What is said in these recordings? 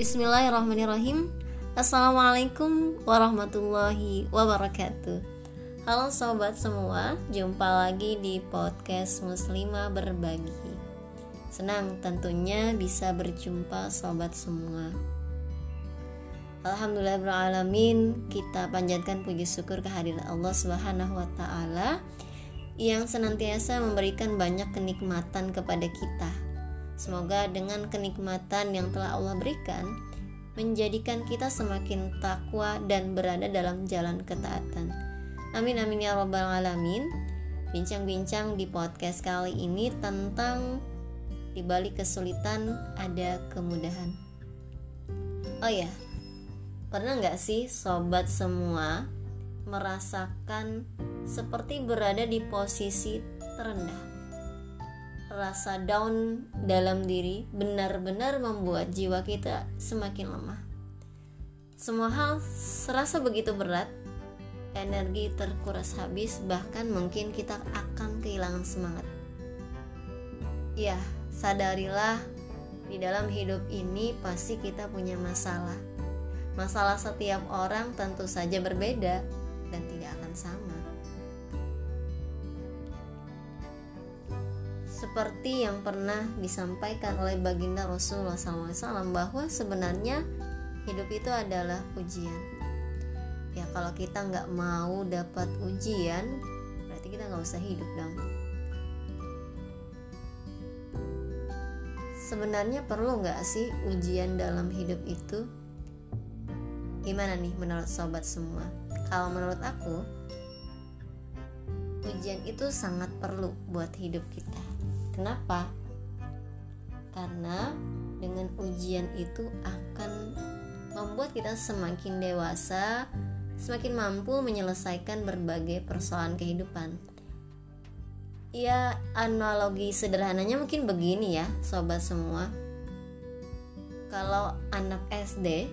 Bismillahirrahmanirrahim. Assalamualaikum warahmatullahi wabarakatuh. Halo sobat semua, jumpa lagi di podcast Muslimah Berbagi. Senang tentunya bisa berjumpa sobat semua. Alhamdulillahirrahmanirrahim Kita panjatkan puji syukur kehadiran Allah Subhanahu wa Ta'ala yang senantiasa memberikan banyak kenikmatan kepada kita. Semoga dengan kenikmatan yang telah Allah berikan, menjadikan kita semakin takwa dan berada dalam jalan ketaatan. Amin amin ya robbal alamin. Bincang-bincang di podcast kali ini tentang di balik kesulitan ada kemudahan. Oh ya, pernah nggak sih sobat semua merasakan seperti berada di posisi terendah. Rasa down dalam diri benar-benar membuat jiwa kita semakin lemah. Semua hal serasa begitu berat, energi terkuras habis, bahkan mungkin kita akan kehilangan semangat. Ya, sadarilah di dalam hidup ini pasti kita punya masalah. Masalah setiap orang tentu saja berbeda dan tidak akan sama. Seperti yang pernah disampaikan oleh baginda Rasulullah SAW bahwa sebenarnya hidup itu adalah ujian. Ya kalau kita nggak mau dapat ujian, berarti kita nggak usah hidup dong. Sebenarnya perlu nggak sih ujian dalam hidup itu? Gimana nih menurut sobat semua? Kalau menurut aku, ujian itu sangat perlu buat hidup kita Kenapa? Karena dengan ujian itu akan membuat kita semakin dewasa, semakin mampu menyelesaikan berbagai persoalan kehidupan. Ya, analogi sederhananya mungkin begini ya, sobat semua. Kalau anak SD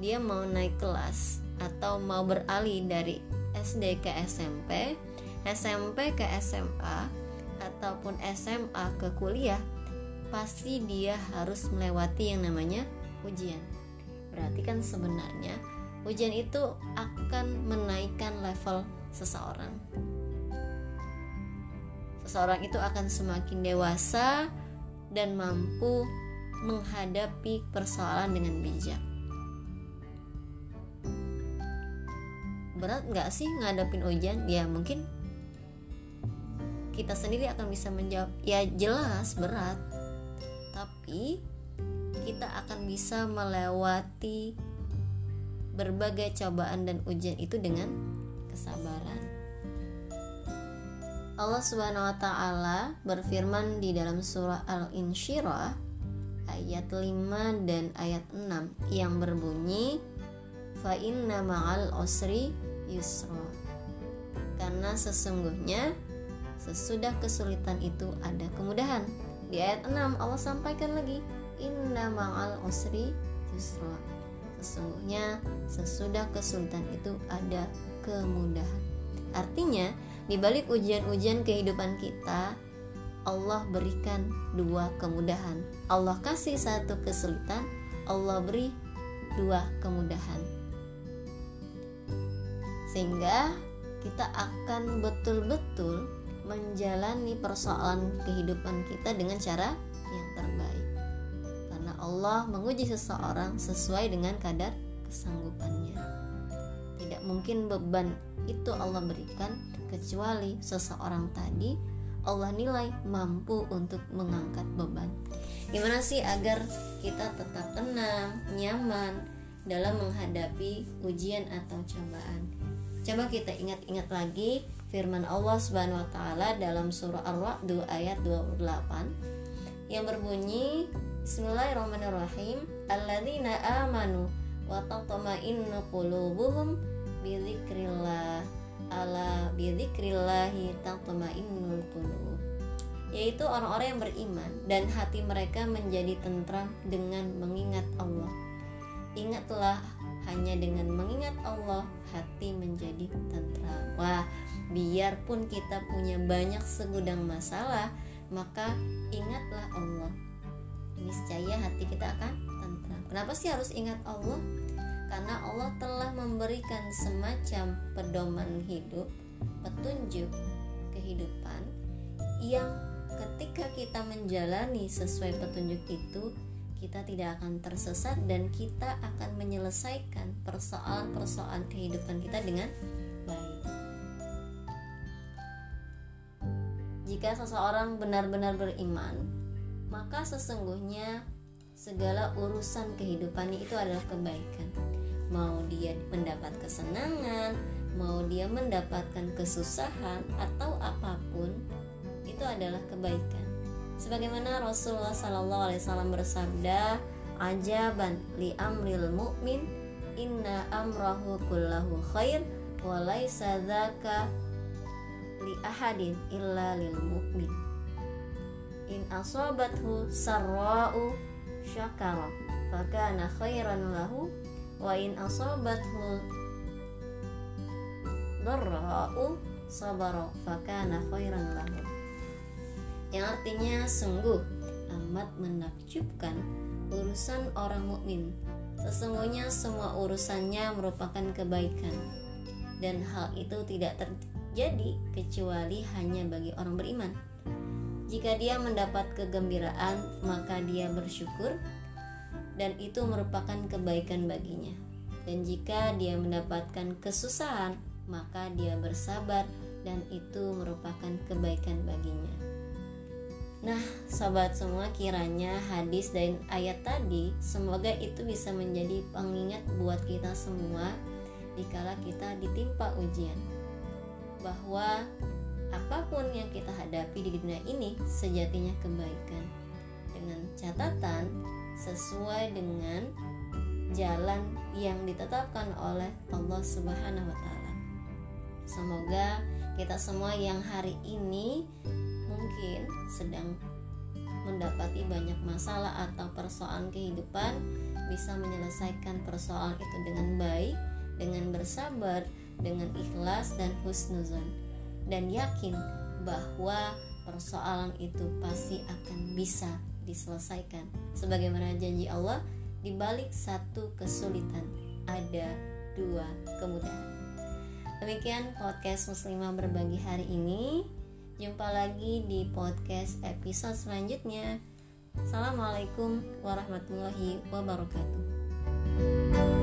dia mau naik kelas atau mau beralih dari SD ke SMP, SMP ke SMA, ataupun SMA ke kuliah, pasti dia harus melewati yang namanya ujian. Berarti kan sebenarnya ujian itu akan menaikkan level seseorang. Seseorang itu akan semakin dewasa dan mampu menghadapi persoalan dengan bijak. Berat nggak sih ngadapin ujian? Ya mungkin kita sendiri akan bisa menjawab ya jelas berat. Tapi kita akan bisa melewati berbagai cobaan dan ujian itu dengan kesabaran. Allah Subhanahu wa taala berfirman di dalam surah Al-Insyirah ayat 5 dan ayat 6 yang berbunyi fa inna ma'al usri yusra. Karena sesungguhnya Sesudah kesulitan itu ada kemudahan. Di ayat 6 Allah sampaikan lagi, Inna ma'al usri yusra. Sesungguhnya sesudah kesulitan itu ada kemudahan. Artinya, di balik ujian-ujian kehidupan kita, Allah berikan dua kemudahan. Allah kasih satu kesulitan, Allah beri dua kemudahan. Sehingga kita akan betul-betul menjalani persoalan kehidupan kita dengan cara yang terbaik. Karena Allah menguji seseorang sesuai dengan kadar kesanggupannya. Tidak mungkin beban itu Allah berikan kecuali seseorang tadi Allah nilai mampu untuk mengangkat beban. Gimana sih agar kita tetap tenang, nyaman dalam menghadapi ujian atau cobaan? Coba kita ingat-ingat lagi firman Allah Subhanahu wa taala dalam surah Ar-Ra'd ayat 28 yang berbunyi Bismillahirrahmanirrahim alladzina amanu wa tatma'innu qulubuhum bi dzikrillah ala bi dzikrillahi tatma'innul qulub yaitu orang-orang yang beriman dan hati mereka menjadi tentram dengan mengingat Allah. Ingatlah hanya dengan mengingat Allah hati menjadi tentram. Wah, biarpun kita punya banyak segudang masalah, maka ingatlah Allah. Niscaya hati kita akan tentram. Kenapa sih harus ingat Allah? Karena Allah telah memberikan semacam pedoman hidup, petunjuk kehidupan yang ketika kita menjalani sesuai petunjuk itu kita tidak akan tersesat dan kita akan menyelesaikan persoalan-persoalan kehidupan kita dengan Jika seseorang benar-benar beriman, maka sesungguhnya segala urusan kehidupannya itu adalah kebaikan. Mau dia mendapat kesenangan, mau dia mendapatkan kesusahan atau apa pun, itu adalah kebaikan sebagaimana Rasulullah Sallallahu Alaihi Wasallam bersabda ajaban li amril mu'min inna amrahu kullahu khair wa laisa li ahadin illa lil mu'min. In asabathu sarra'u syakara fakana khairan lahu wa in asabathu dharra'u sabara fakana khairan lahu. Yang artinya sungguh amat menakjubkan urusan orang mukmin. Sesungguhnya semua urusannya merupakan kebaikan. Dan hal itu tidak terjadi kecuali hanya bagi orang beriman. Jika dia mendapat kegembiraan, maka dia bersyukur dan itu merupakan kebaikan baginya. Dan jika dia mendapatkan kesusahan, maka dia bersabar dan itu merupakan kebaikan baginya. Nah, sobat semua, kiranya hadis dan ayat tadi semoga itu bisa menjadi pengingat buat kita semua dikala kita ditimpa ujian. Bahwa apa pun yang kita hadapi di dunia ini sejatinya kebaikan. Dengan catatan sesuai dengan jalan yang ditetapkan oleh Allah Subhanahu wa taala. Semoga kita semua yang hari ini mungkin sedang mendapati banyak masalah atau persoalan kehidupan bisa menyelesaikan persoalan itu dengan baik, dengan bersabar, dengan ikhlas dan husnuzon dan yakin bahwa persoalan itu pasti akan bisa diselesaikan sebagaimana janji Allah di balik satu kesulitan ada dua kemudahan. Demikian podcast Muslimah berbagi hari ini. Jumpa lagi di podcast episode selanjutnya. Assalamualaikum warahmatullahi wabarakatuh.